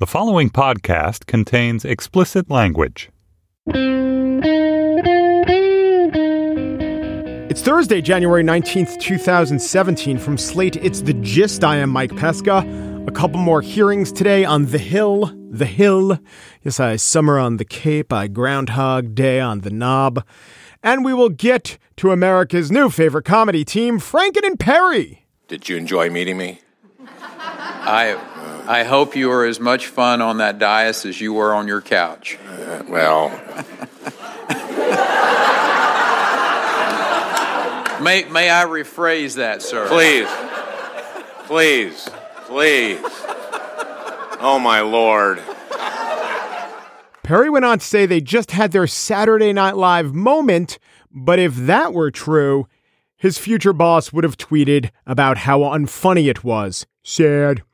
The following podcast contains explicit language. It's Thursday, January 19th, 2017. From Slate, it's The Gist. I am Mike Pesca. A couple more hearings today on The Hill. The Hill. Yes, I summer on the Cape. I Groundhog Day on the Knob. And we will get to America's new favorite comedy team, Franken and Perry. Did you enjoy meeting me? I, I hope you are as much fun on that dais as you were on your couch. Uh, well, May, may I rephrase that, sir? please, please, please. Oh, my Lord. Perry went on to say they just had their Saturday Night Live moment, but if that were true, his future boss would have tweeted about how unfunny it was. Sad.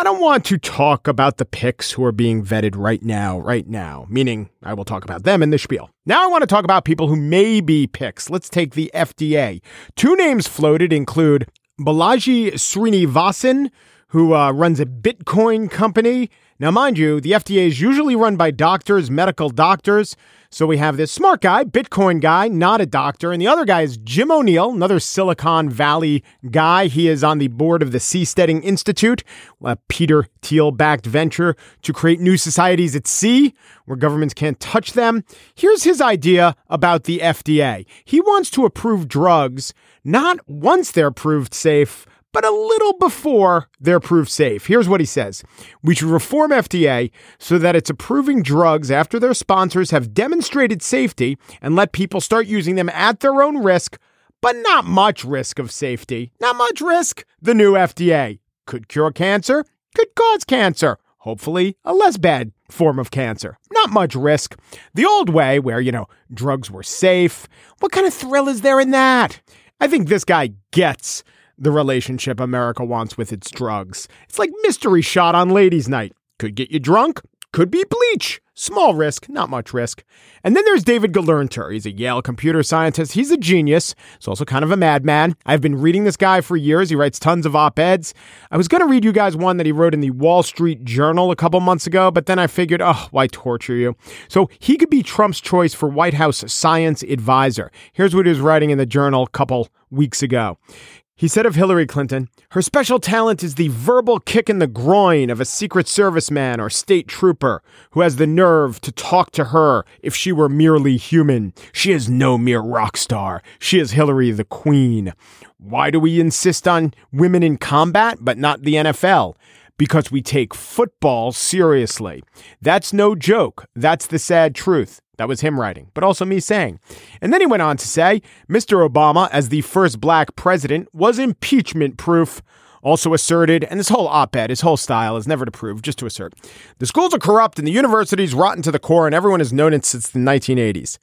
I don't want to talk about the picks who are being vetted right now, right now, meaning I will talk about them in the spiel. Now I want to talk about people who may be picks. Let's take the FDA. Two names floated include Balaji Srinivasan, who uh, runs a Bitcoin company. Now, mind you, the FDA is usually run by doctors, medical doctors. So we have this smart guy, Bitcoin guy, not a doctor. And the other guy is Jim O'Neill, another Silicon Valley guy. He is on the board of the Seasteading Institute, a Peter Thiel backed venture to create new societies at sea where governments can't touch them. Here's his idea about the FDA he wants to approve drugs not once they're proved safe but a little before they're proved safe. Here's what he says We should reform FDA so that it's approving drugs after their sponsors have demonstrated safety and let people start using them at their own risk, but not much risk of safety. Not much risk. The new FDA could cure cancer, could cause cancer. Hopefully, a less bad form of cancer. Not much risk. The old way, where, you know, drugs were safe. What kind of thrill is there in that? I think this guy gets the relationship America wants with its drugs. It's like mystery shot on ladies' night. Could get you drunk, could be bleach. Small risk, not much risk. And then there's David Gelernter. He's a Yale computer scientist. He's a genius. He's also kind of a madman. I've been reading this guy for years. He writes tons of op eds. I was going to read you guys one that he wrote in the Wall Street Journal a couple months ago, but then I figured, oh, why torture you? So he could be Trump's choice for White House science advisor. Here's what he was writing in the journal a couple weeks ago. He said of Hillary Clinton, her special talent is the verbal kick in the groin of a Secret Service man or state trooper who has the nerve to talk to her if she were merely human. She is no mere rock star. She is Hillary the Queen. Why do we insist on women in combat but not the NFL? Because we take football seriously. That's no joke. That's the sad truth. That was him writing, but also me saying. And then he went on to say Mr. Obama, as the first black president, was impeachment proof. Also asserted, and this whole op ed, his whole style is never to prove, just to assert. The schools are corrupt and the universities rotten to the core, and everyone has known it since the 1980s.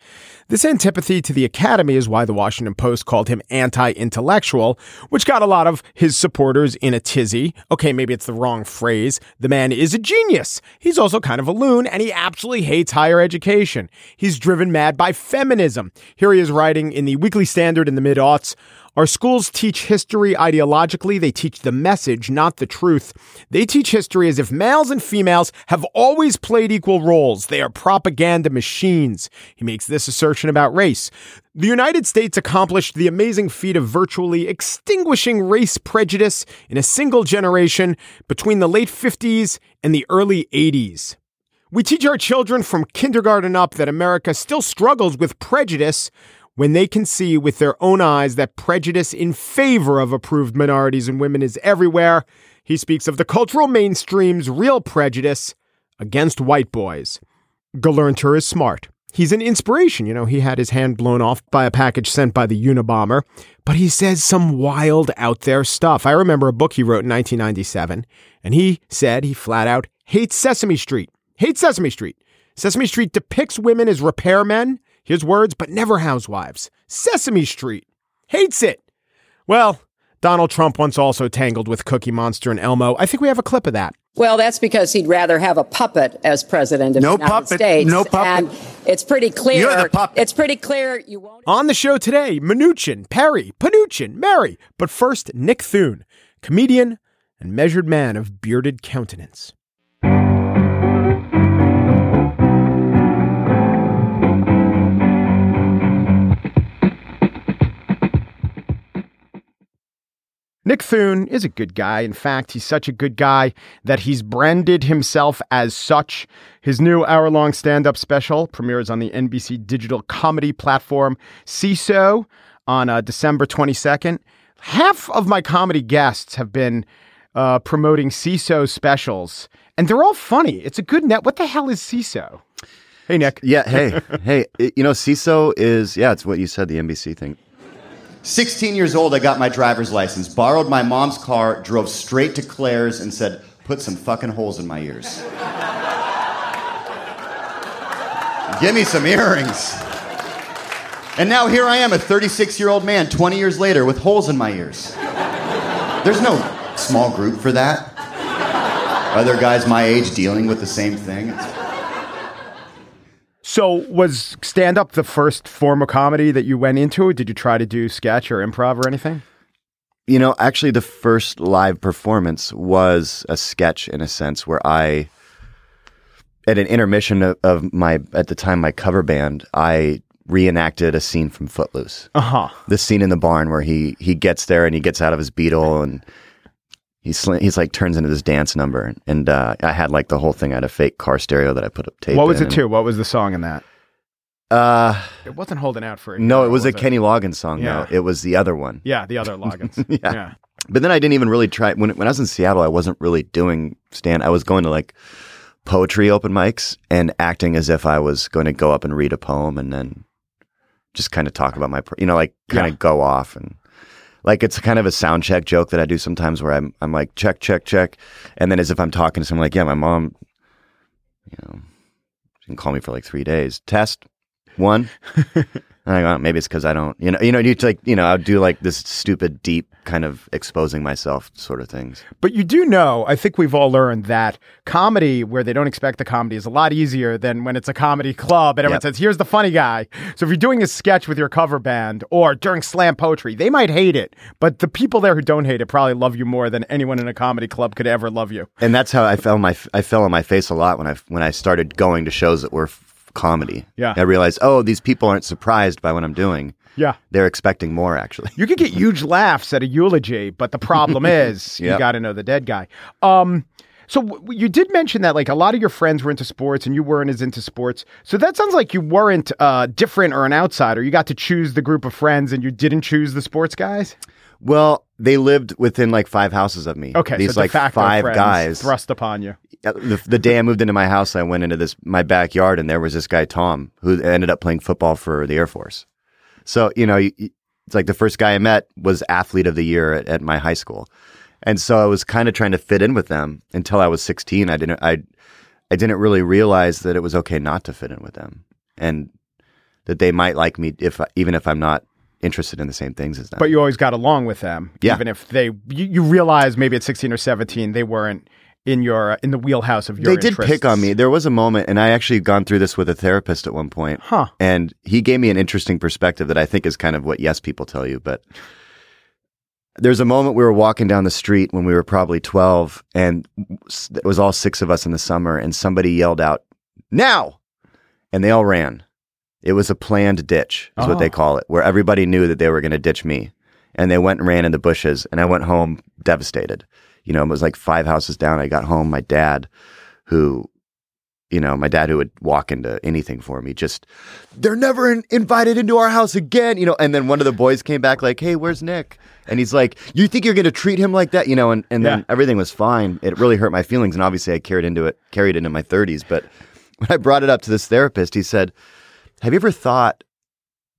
This antipathy to the academy is why the Washington Post called him anti intellectual, which got a lot of his supporters in a tizzy. Okay, maybe it's the wrong phrase. The man is a genius. He's also kind of a loon, and he absolutely hates higher education. He's driven mad by feminism. Here he is writing in the Weekly Standard in the mid aughts. Our schools teach history ideologically. They teach the message, not the truth. They teach history as if males and females have always played equal roles. They are propaganda machines. He makes this assertion about race. The United States accomplished the amazing feat of virtually extinguishing race prejudice in a single generation between the late 50s and the early 80s. We teach our children from kindergarten up that America still struggles with prejudice when they can see with their own eyes that prejudice in favor of approved minorities and women is everywhere. He speaks of the cultural mainstream's real prejudice against white boys. Gelernter is smart. He's an inspiration. You know, he had his hand blown off by a package sent by the Unabomber, but he says some wild out there stuff. I remember a book he wrote in 1997, and he said he flat out hates Sesame Street. Hates Sesame Street. Sesame Street depicts women as repairmen his words, but never housewives. Sesame Street. Hates it. Well, Donald Trump once also tangled with Cookie Monster and Elmo. I think we have a clip of that. Well, that's because he'd rather have a puppet as president of no the United States. No puppet, States. No puppet. And it's pretty clear. You're the puppet. It's pretty clear you won't. On the show today, Mnuchin, Perry, Panuchin, Mary. But first, Nick Thune, comedian and measured man of bearded countenance. Nick Thune is a good guy. In fact, he's such a good guy that he's branded himself as such. His new hour long stand up special premieres on the NBC digital comedy platform Seeso on uh, December 22nd. Half of my comedy guests have been uh, promoting Seeso specials, and they're all funny. It's a good net. What the hell is Seeso? Hey, Nick. Yeah. Hey, hey. you know, Seeso is yeah. It's what you said. The NBC thing. 16 years old, I got my driver's license, borrowed my mom's car, drove straight to Claire's, and said, put some fucking holes in my ears. Give me some earrings. And now here I am, a 36 year old man, 20 years later, with holes in my ears. There's no small group for that. Other guys my age dealing with the same thing. It's- So, was stand up the first form of comedy that you went into? Did you try to do sketch or improv or anything? You know, actually, the first live performance was a sketch in a sense where I, at an intermission of, of my, at the time, my cover band, I reenacted a scene from Footloose. Uh huh. The scene in the barn where he he gets there and he gets out of his beetle and he's sli- he's like turns into this dance number. And uh, I had like the whole thing. I had a fake car stereo that I put up tape. What was in it too? What was the song in that? Uh, It wasn't holding out for it. no, it was a Kenny Loggins song. Yeah. though. it was the other one. Yeah, the other Loggins. Yeah. yeah. But then I didn't even really try when when I was in Seattle. I wasn't really doing stand. I was going to like poetry open mics and acting as if I was going to go up and read a poem and then just kind of talk about my, you know, like kind of go off and like it's kind of a sound check joke that I do sometimes where I'm I'm like check check check, and then as if I'm talking to someone like yeah, my mom, you know, she can call me for like three days. Test one. And I go, "Oh, maybe it's because I don't, you know, you know, you like, you know, I'll do like this stupid, deep kind of exposing myself sort of things. But you do know, I think we've all learned that comedy, where they don't expect the comedy, is a lot easier than when it's a comedy club and everyone Yep. says, here's the funny guy. So if you're doing a sketch with your cover band or during slam poetry, they might hate it. But the people there who don't hate it probably love you more than anyone in a comedy club could ever love you. And that's how I fell my, I fell on my face a lot when I, when I started going to shows that were comedy. Yeah. I realized, oh, these people aren't surprised by what I'm doing. Yeah. They're expecting more actually. You could get huge laughs at a eulogy, but the problem is you got to know the dead guy. Um, so w- you did mention that like a lot of your friends were into sports and you weren't as into sports. So that sounds like you weren't uh, different or an outsider. You got to choose the group of friends and you didn't choose the sports guys. Well, they lived within like five houses of me. Okay, These so like five guys. thrust upon you. The, the day I moved into my house, I went into this my backyard, and there was this guy Tom who ended up playing football for the Air Force. So you know, it's like the first guy I met was athlete of the year at, at my high school, and so I was kind of trying to fit in with them until I was sixteen. I didn't I I didn't really realize that it was okay not to fit in with them, and that they might like me if even if I'm not interested in the same things as them. But you always got along with them, Yeah. even if they you, you realize maybe at sixteen or seventeen they weren't in your uh, in the wheelhouse of your. they did pick on me. There was a moment, and I actually gone through this with a therapist at one point. Huh. And he gave me an interesting perspective that I think is kind of what yes people tell you. But there's a moment we were walking down the street when we were probably 12, and it was all six of us in the summer, and somebody yelled out, "Now!" And they all ran. It was a planned ditch, is what Oh. they call it, where everybody knew that they were going to ditch me. And they went and ran in the bushes, and I went home devastated. You know, it was like five houses down. I got home. My dad, who, you know, my dad who would walk into anything for me, just, they're never in- invited into our house again, you know. And then one of the boys came back, like, hey, where's Nick? And he's like, you think you're going to treat him like that? You know, and, and then Yeah. everything was fine. It really hurt my feelings. And obviously, I carried into it, carried into my 30s. But when I brought it up to this therapist, he said, have you ever thought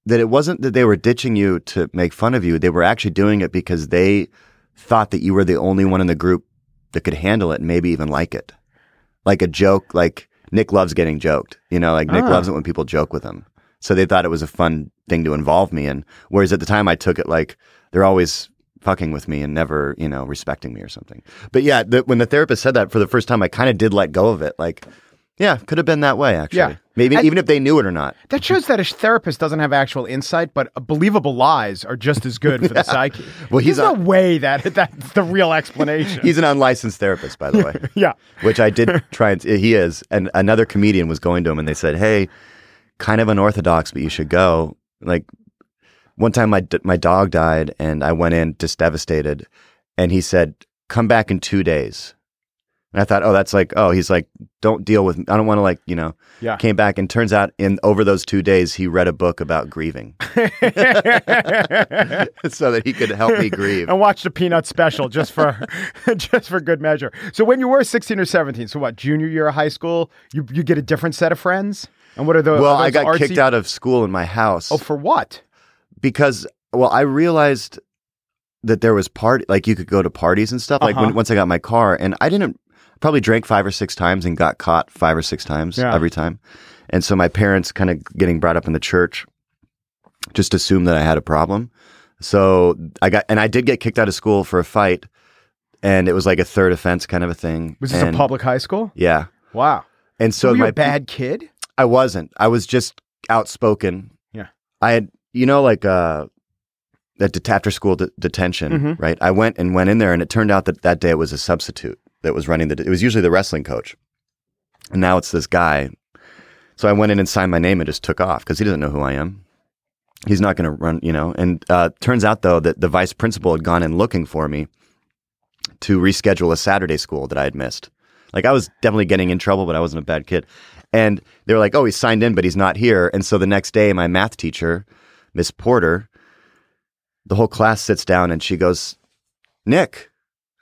that it wasn't that they were ditching you to make fun of you? They were actually doing it because they thought that you were the only one in the group that could handle it and maybe even like it. Like a joke, like Nick loves getting joked. You know, like Nick Ah. loves it when people joke with him. So they thought it was a fun thing to involve me in. Whereas at the time I took it like they're always fucking with me and never, you know, respecting me or something. But yeah, the, when the therapist said that for the first time, I kind of did let go of it. Like, yeah, could have been that way actually. Yeah. Maybe And- even if they knew it or not. That shows that a therapist doesn't have actual insight, but believable lies are just as good for the psyche. Well, he's There's a- no way that that's the real explanation. He's an unlicensed therapist, by the way. yeah. Which I did try and he is. And another comedian was going to him and they said, Hey, kind of unorthodox, but you should go. Like one time my my dog died and I went in just devastated and he said, "Come back in two days." And I thought, oh, that's like, oh, he's like, don't deal with. I don't want to like, you know. Yeah. Came back and turns out in over those two days he read a book about grieving, so that he could help me grieve. and watched a Peanut special just for just for good measure. So when you were 16 or 17, so what, junior year of high school, you you get a different set of friends? And what are the Well, are I got artsy- kicked out of school in my house. Oh, for what? because well i realized that there was part like you could go to parties and stuff like Uh-huh. when, once i got my car and i didn't probably drank five or six times and got caught five or six times Yeah. every time and so my parents kind of getting brought up in the church just assumed that i had a problem so i got and i did get kicked out of school for a fight and it was like a third offense kind of a thing Was this And- a public high school? yeah Wow. and so were you my a bad kid? I wasn't. I was just outspoken. Yeah. I had, you know, like uh, that after school de- detention, Mhm. right? I went and went in there, and it turned out that that day it was a substitute that was running the. It was usually the wrestling coach, and now it's this guy. So I went in and signed my name and just took off because he doesn't know who I am. He's not going to run, you know. And uh, turns out though that the vice principal had gone in looking for me to reschedule a Saturday school that I had missed. Like I was definitely getting in trouble, but I wasn't a bad kid. And they were like, "Oh, he's signed in, but he's not here." And so the next day, my math teacher, Miss Porter, the whole class sits down and she goes, "Nick,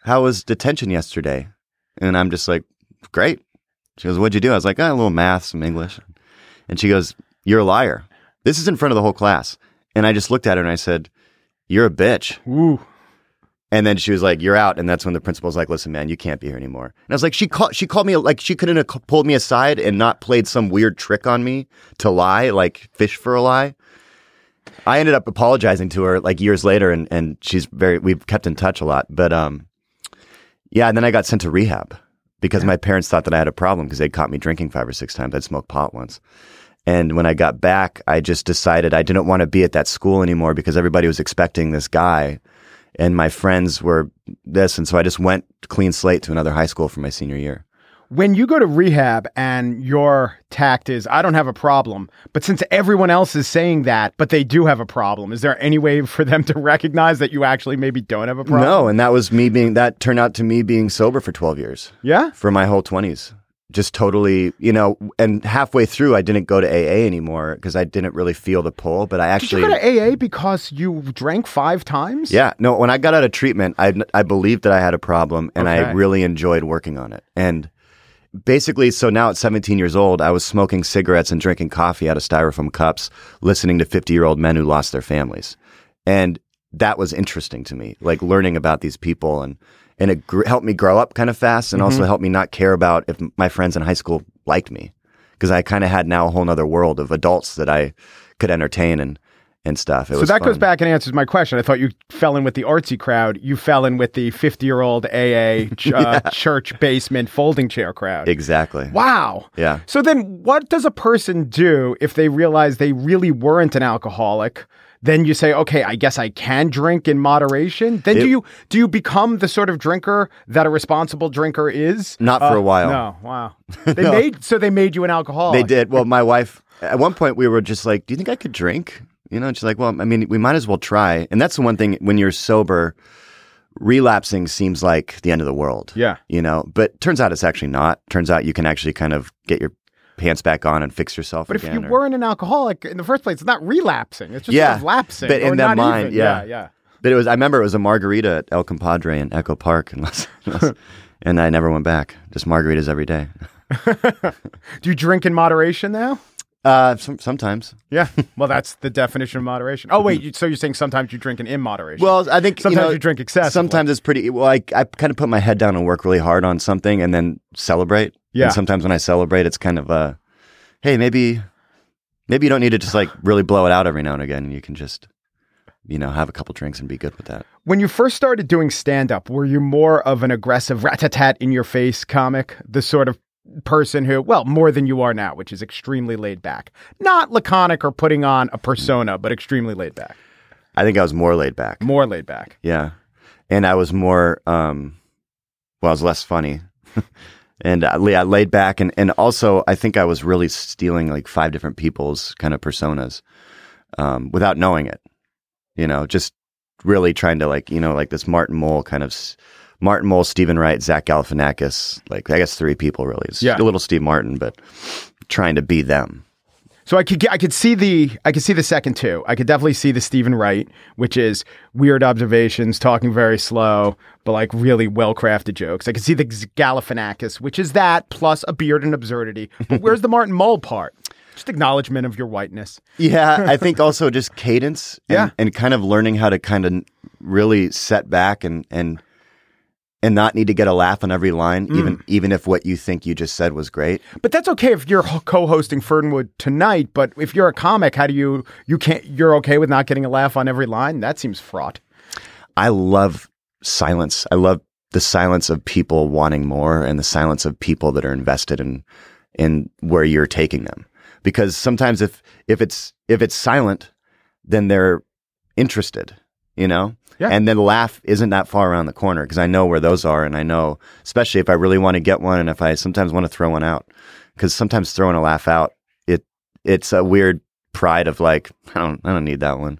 how was detention yesterday?" And I'm just like, "Great." She goes, "What'd you do?" I was like, "Ah, a little math, some English." And she goes, "You're a liar." This is in front of the whole class. And I just looked at her and I said, "You're a bitch." Ooh. And then she was like, "You're out." And that's when the principal's like, "Listen, man, you can't be here anymore." And I was like, "She called. She called me like she couldn't have pulled me aside and not played some weird trick on me to lie, like fish for a lie." I ended up apologizing to her like years later, and and she's very. We've kept in touch a lot, but um, yeah. And then I got sent to rehab because my parents thought that I had a problem because they'd caught me drinking five or six times. I'd smoked pot once. And when I got back, I just decided I didn't want to be at that school anymore because everybody was expecting this guy and my friends were this. And so I just went clean slate to another high school for my senior year. When you go to rehab and your tact is, I don't have a problem, but since everyone else is saying that, but they do have a problem, is there any way for them to recognize that you actually maybe don't have a problem? No, and that was me being, that turned out to me being sober for 12 years Yeah? for my whole 20s. Just totally, you know, and halfway through, I didn't go to AA anymore because I didn't really feel the pull, but I Did actually. you go to AA because you drank five times? Yeah, no. When I got out of treatment, I I believed that I had a problem, and I really enjoyed working on it. And basically, so now at 17 years old, I was smoking cigarettes and drinking coffee out of styrofoam cups, listening to 50 year old men who lost their families, and that was interesting to me, like learning about these people and. And it gr- helped me grow up kind of fast, and also mm-hmm. helped me not care about if my friends in high school liked me, because I kind of had now a whole other world of adults that I could entertain and and stuff. It So that goes back and answers my question. I thought you fell in with the artsy crowd. You fell in with the 50 year old AA ch- uh, church basement folding chair crowd. exactly. Wow. Yeah. So then what does a person do if they realize they really weren't an alcoholic? Then you say, okay, I guess I can drink in moderation. Then do you do you become the sort of drinker that a responsible drinker is? Not for a while. No, wow. They made so they made you an alcoholic. They did. Well, my wife, at one point, we were just like, Do you think I could drink? You know, she's like, Well, I mean, we might as well try. And that's the one thing when you're sober, relapsing seems like the end of the world. Yeah. You know, but turns out it's actually not. Turns out you can actually kind of get your pants back on and fix yourself But if you or- weren't an alcoholic in the first place, it's not relapsing. It's just Yeah, sort of lapsing. but in that mind, even. yeah. yeah, yeah. But it was, I remember it was a margarita at El Compadre in Echo Park in Los and I never went back. Just margaritas every day. Do you drink in moderation now? Uh, some, sometimes. Yeah. Well, that's the definition of moderation. Oh, wait. You, so you're saying sometimes you drink in immoderation? Well, I think sometimes you, know, you drink excessively. Sometimes it's pretty. Well, I I kind of put my head down and work really hard on something, and then celebrate. Yeah. And sometimes when I celebrate, it's kind of uh, hey, maybe, maybe you don't need to just like really blow it out every now and again. You can just, you know, have a couple drinks and be good with that. When you first started doing stand up, were you more of an aggressive rat tat in your face comic? The sort of person who, well, more than you are now, which is extremely laid back. Not laconic or putting on a persona, but extremely laid back. I think I was more laid back. More laid back. Yeah, and I was more. um Well, I was less funny. And uh, yeah, laid back, and, and also I think I was really stealing like five different people's kind of personas, um, without knowing it. You know, just really trying to like you know like this Martin Mull kind of s- Martin Mull, Stephen Wright, Zach Galifianakis, like I guess three people really. It's Yeah. a little Steve Martin, but trying to be them. So I could get, I could see the I could see the second two. I could definitely see the Stephen Wright, which is weird observations, talking very slow, but like really well crafted jokes. I could see the Galifianakis, which is that plus a beard and absurdity. But where's the Martin Mull part? Just acknowledgement of your whiteness. Yeah, I think also just cadence and, Yeah. and kind of learning how to kind of really set back and and and not need to get a laugh on every line, Mm. even even if what you think you just said was great. But that's okay if you're co-hosting Fernwood tonight. But if you're a comic, how do you you can't you're okay with not getting a laugh on every line? That seems fraught. I love silence. I love the silence of people wanting more and the silence of people that are invested in in where you're taking them. Because sometimes if if it's if it's silent, then they're interested, you know? Yeah. And then laugh isn't that far around the corner because I know where those are and I know especially if I really want to get one and if I sometimes want to throw one out cuz sometimes throwing a laugh out it it's a weird pride of like I don't I don't need that one.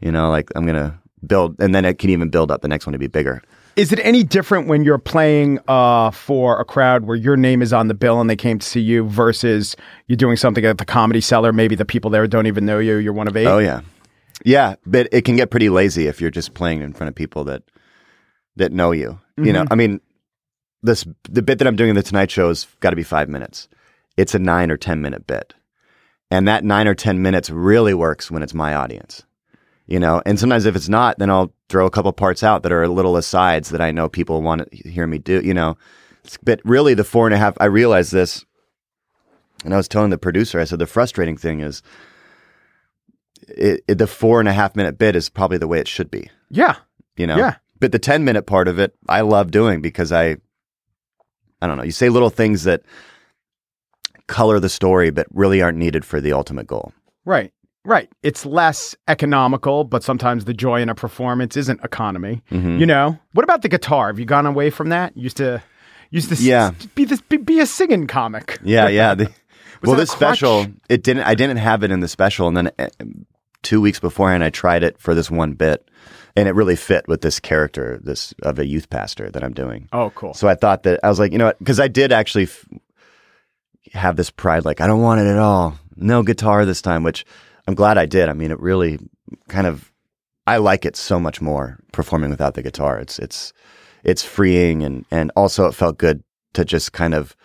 You know, like I'm going to build and then it can even build up the next one to be bigger. Is it any different when you're playing uh, for a crowd where your name is on the bill and they came to see you versus you're doing something at the comedy cellar? Maybe the people there don't even know you. You're one of eight. Oh yeah, yeah. But it can get pretty lazy if you're just playing in front of people that that know you. You know, mm-hmm. I mean, this the bit that I'm doing in the Tonight Show has got to be five minutes. It's a nine or ten minute bit, and that nine or ten minutes really works when it's my audience. You know, and sometimes if it's not, then I'll throw a couple parts out that are a little asides that I know people want to hear me do. You know, but really the four and a half. I realized this, and I was telling the producer. I said the frustrating thing is it, it, the four and a half minute bit is probably the way it should be, Yeah. you know? Yeah. But the 10 minute part of it, I love doing because I, I don't know, you say little things that color the story, but really aren't needed for the ultimate goal. Right. Right. It's less economical, but sometimes the joy in a performance isn't economy. Mm-hmm. You know. What about the guitar? Have you gone away from that? Used to, used to s- Yeah. be this be, be a singing comic. Yeah, yeah. The, well, this special, it didn't. I didn't have it in the special, and then uh, two weeks beforehand, I tried it for this one bit, and it really fit with this character, this of a youth pastor that I'm doing. Oh, cool. So I thought that I was like, you know what? Because I did actually f- have this pride, like I don't want it at all. No guitar this time, which I'm glad I did. I mean, it really kind of I like it so much more performing without the guitar. It's it's it's freeing and and also it felt good to just kind of.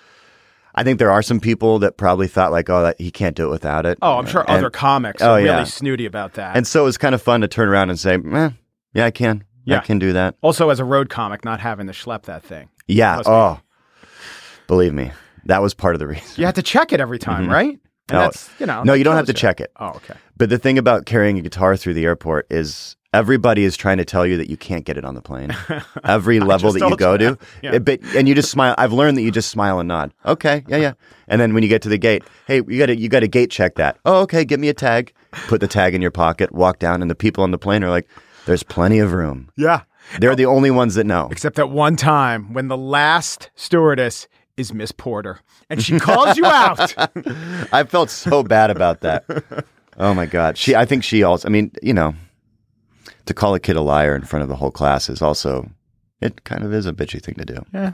I think there are some people that probably thought like, oh, that he can't do it without it. oh, I'm sure And- other comics oh, are really yeah. snooty about that. And so it was kind of fun to turn around and say, eh, yeah, I can. Yeah. I can do that. also, as a road comic, not having to schlep that thing. Yeah. Be. Oh, believe me, that was part of the reason. You have to check it every time, right? And Mm-hmm. No. that's you know. No, you don't have to you. check it. Oh, okay. But the thing about carrying a guitar through the airport is everybody is trying to tell you that you can't get it on the plane. Every level that you go you to. Yeah. But and you just smile. I've learned that you just smile and nod. Okay, yeah, yeah. And then when you get to the gate, hey, you got to you got to gate check that. Oh, okay, give me a tag. Put the tag in your pocket. Walk down, and the people on the plane are like, "There's plenty of room." Yeah. They're the only ones that know. Except that one time when the last stewardess is Miss Porter and she calls you out. I felt so bad about that. Oh my god. She I think she also I mean, you know, to call a kid a liar in front of the whole class is also it kind of is a bitchy thing to do. Yeah.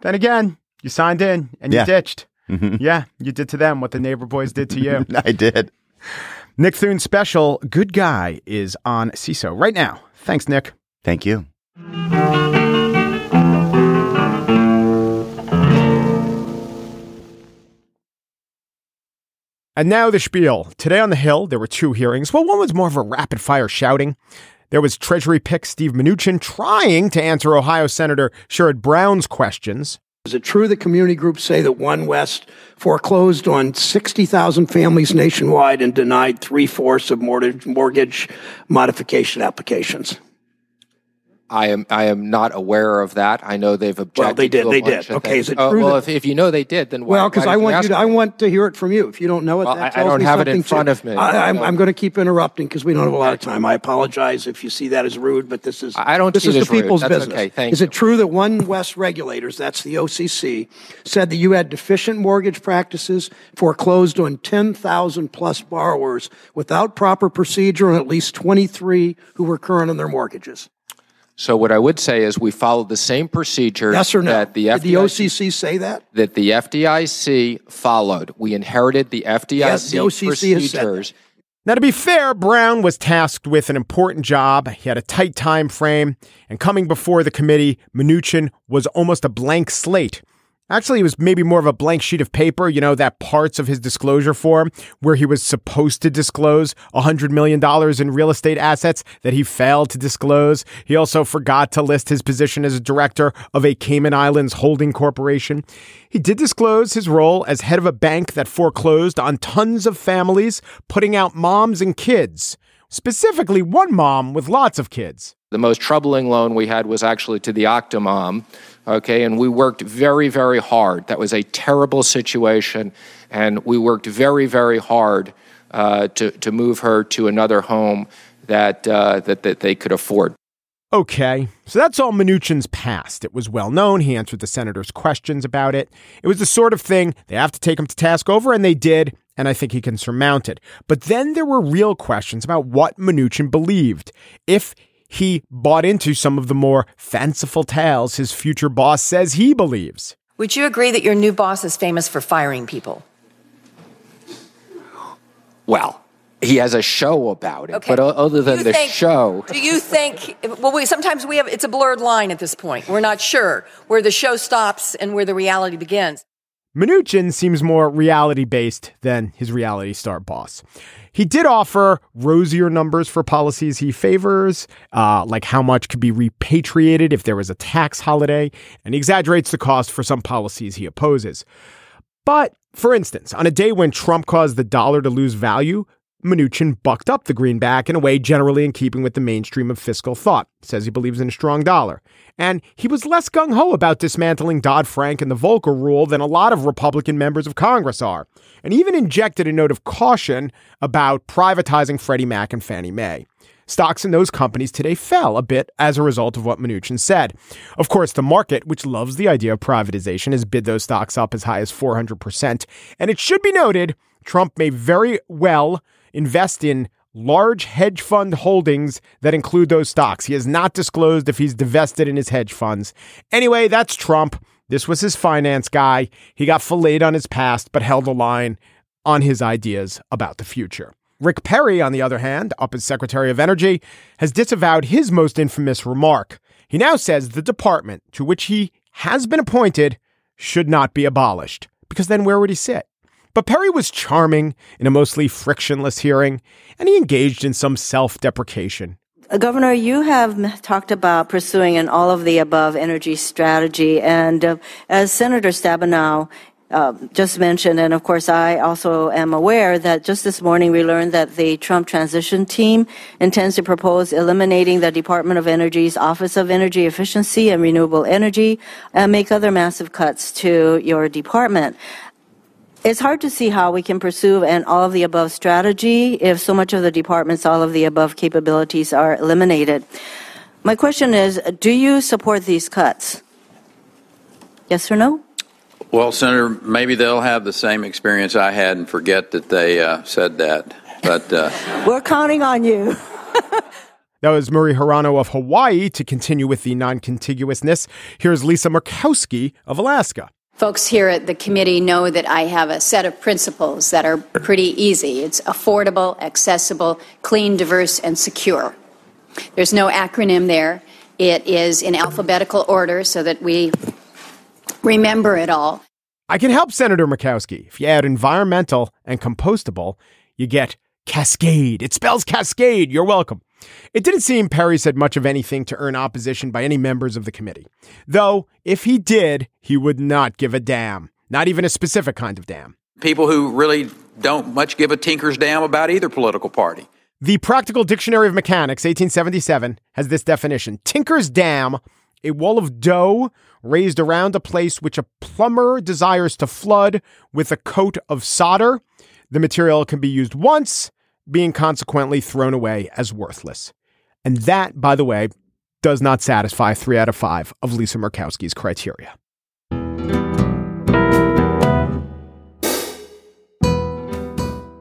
then again, you signed in and you Yeah. ditched. Mm-hmm. Yeah, you did to them what the neighbor boys did to you. I did. Nick Thune's special, Good Guy, is on Seeso right now. Thanks, Nick. Thank you. And now the spiel. Today on the Hill, there were two hearings. Well, one was more of a rapid fire shouting. There was Treasury pick Steve Mnuchin trying to answer Ohio Senator Sherrod Brown's questions. Is it true that community groups say that OneWest foreclosed on 60,000 families nationwide and denied three fourths of mortgage, mortgage modification applications? I am I am not aware of that. I know they've objected. Well, they did. They did. Okay, is it Oh, true well, if, if you know they did, then why, Well, because I want you to. I want to hear it from you. If you don't know it, Well, I- I don't have it in front too. of me. I, I'm, I'm going to keep interrupting because we don't have a lot of time. I apologize if you see that as rude, but this is I don't this is the rude. people's That's business. okay. Thank is you. it true that OneWest regulators, that's the OCC, said that you had deficient mortgage practices, foreclosed on 10,000 plus borrowers without proper procedure, and at least 23 who were current on their mortgages? So what I would say is we followed the same procedure Yes or no? that the Did the OCC say that? that the FDIC followed. We inherited the FDIC Yes, the OCC has said that. procedures. Now, to be fair, Brown was tasked with an important job. He had a tight time frame, and coming before the committee, Mnuchin was almost a blank slate. Actually, it was maybe more of a blank sheet of paper, you know, that parts of his disclosure form where he was supposed to disclose $100 million in real estate assets that he failed to disclose. He also forgot to list his position as a director of a Cayman Islands holding corporation. He did disclose his role as head of a bank that foreclosed on tons of families, putting out moms and kids, specifically one mom with lots of kids. The most troubling loan we had was actually to the Octomom, okay, and we worked very, very hard. That was a terrible situation, and we worked very, very hard uh, to to move her to another home that uh, that that they could afford. Okay, so that's all Mnuchin's past. It was well known. He answered the senator's questions about it. It was the sort of thing they have to take him to task over, and they did, and I think he can surmount it. But then there were real questions about what Mnuchin believed. If he bought into some of the more fanciful tales his future boss says he believes. Would you agree that your new boss is famous for firing people? Well, he has a show about it, Okay. but other than You the think- show, Do you think? Well, we, sometimes we have. It's a blurred line at this point. We're not sure where the show stops and where the reality begins. Mnuchin seems more reality based than his reality star boss. He did offer rosier numbers for policies he favors, uh, like how much could be repatriated if there was a tax holiday, and he exaggerates the cost for some policies he opposes. But, for instance, on a day when Trump caused the dollar to lose value, Mnuchin bucked up the greenback in a way generally in keeping with the mainstream of fiscal thought. Says he believes in a strong dollar. And he was less gung ho about dismantling Dodd Frank and the Volcker rule than a lot of Republican members of Congress are. And even injected a note of caution about privatizing Freddie Mac and Fannie Mae. Stocks in those companies today fell a bit as a result of what Mnuchin said. Of course, the market, which loves the idea of privatization, has bid those stocks up as high as 400%. And it should be noted, Trump may very well invest in large hedge fund holdings that include those stocks. He has not disclosed if he's divested in his hedge funds. Anyway, that's Trump. This was his finance guy. He got filleted on his past, but held a line on his ideas about the future. Rick Perry, on the other hand, up as Secretary of Energy, has disavowed his most infamous remark. He now says the department to which he has been appointed should not be abolished, because then where would he sit? But Perry was charming in a mostly frictionless hearing, and he engaged in some self deprecation. Uh, Governor, you have talked about pursuing an all of the above energy strategy. And uh, as Senator Stabenow uh, just mentioned, and of course I also am aware that just this morning we learned that the Trump transition team intends to propose eliminating the Department of Energy's Office of Energy Efficiency and Renewable Energy and make other massive cuts to your department. It's hard to see how we can pursue an all of the above strategy if so much of the department's all of the above capabilities are eliminated. My question is do you support these cuts? Yes or no? Well, Senator, maybe they'll have the same experience I had and forget that they uh, said that. But uh, We're counting on you. That was Mazie Hirono of Hawaii to continue with the non contiguousness. Here's Lisa Murkowski of Alaska. Folks here at the committee know that I have a set of principles that are pretty easy. It's affordable, accessible, clean, diverse, and secure. There's no acronym there. It is in alphabetical order so that we remember it all. I can help Senator Murkowski. If you add environmental and compostable, you get cascade. It spells cascade. You're welcome. It didn't seem Perry said much of anything to earn opposition by any members of the committee. Though, if he did, he would not give a damn. Not even a specific kind of damn. people who really don't much give a tinker's damn about either political party. The Practical Dictionary of Mechanics, 1877, has this definition Tinker's Dam, a wall of dough raised around a place which a plumber desires to flood with a coat of solder. The material can be used once, being consequently thrown away as worthless. And that, by the way, does not satisfy three out of five of Lisa Murkowski's criteria.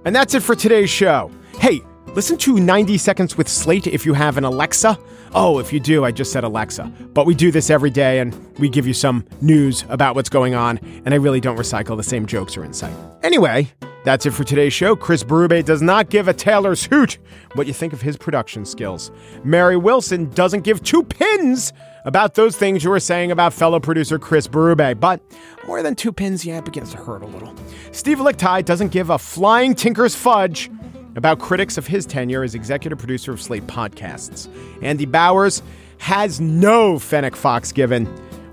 And that's it for today's show. Hey, listen to 90 Seconds with Slate if you have an Alexa. Oh, if you do, I just said Alexa. But we do this every day and we give you some news about what's going on, and I really don't recycle the same jokes or insight. Anyway, that's it for today's show. Chris Berube does not give a Taylor's hoot what you think of his production skills. Mary Wilson doesn't give two pins about those things you were saying about fellow producer Chris Berube, but more than two pins, yeah, it begins to hurt a little. Steve Lickteig doesn't give a flying tinker's fudge about critics of his tenure as executive producer of Slate Podcasts. Andy Bowers has no Fennec Fox given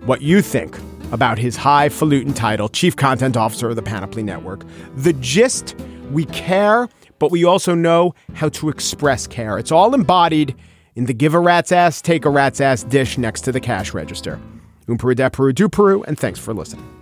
what you think about his highfalutin title, Chief Content Officer of the Panoply Network. The gist we care, but we also know how to express care. It's all embodied in the give a rat's ass, take a rat's ass dish next to the cash register. Umperu de Peru du Peru, and thanks for listening.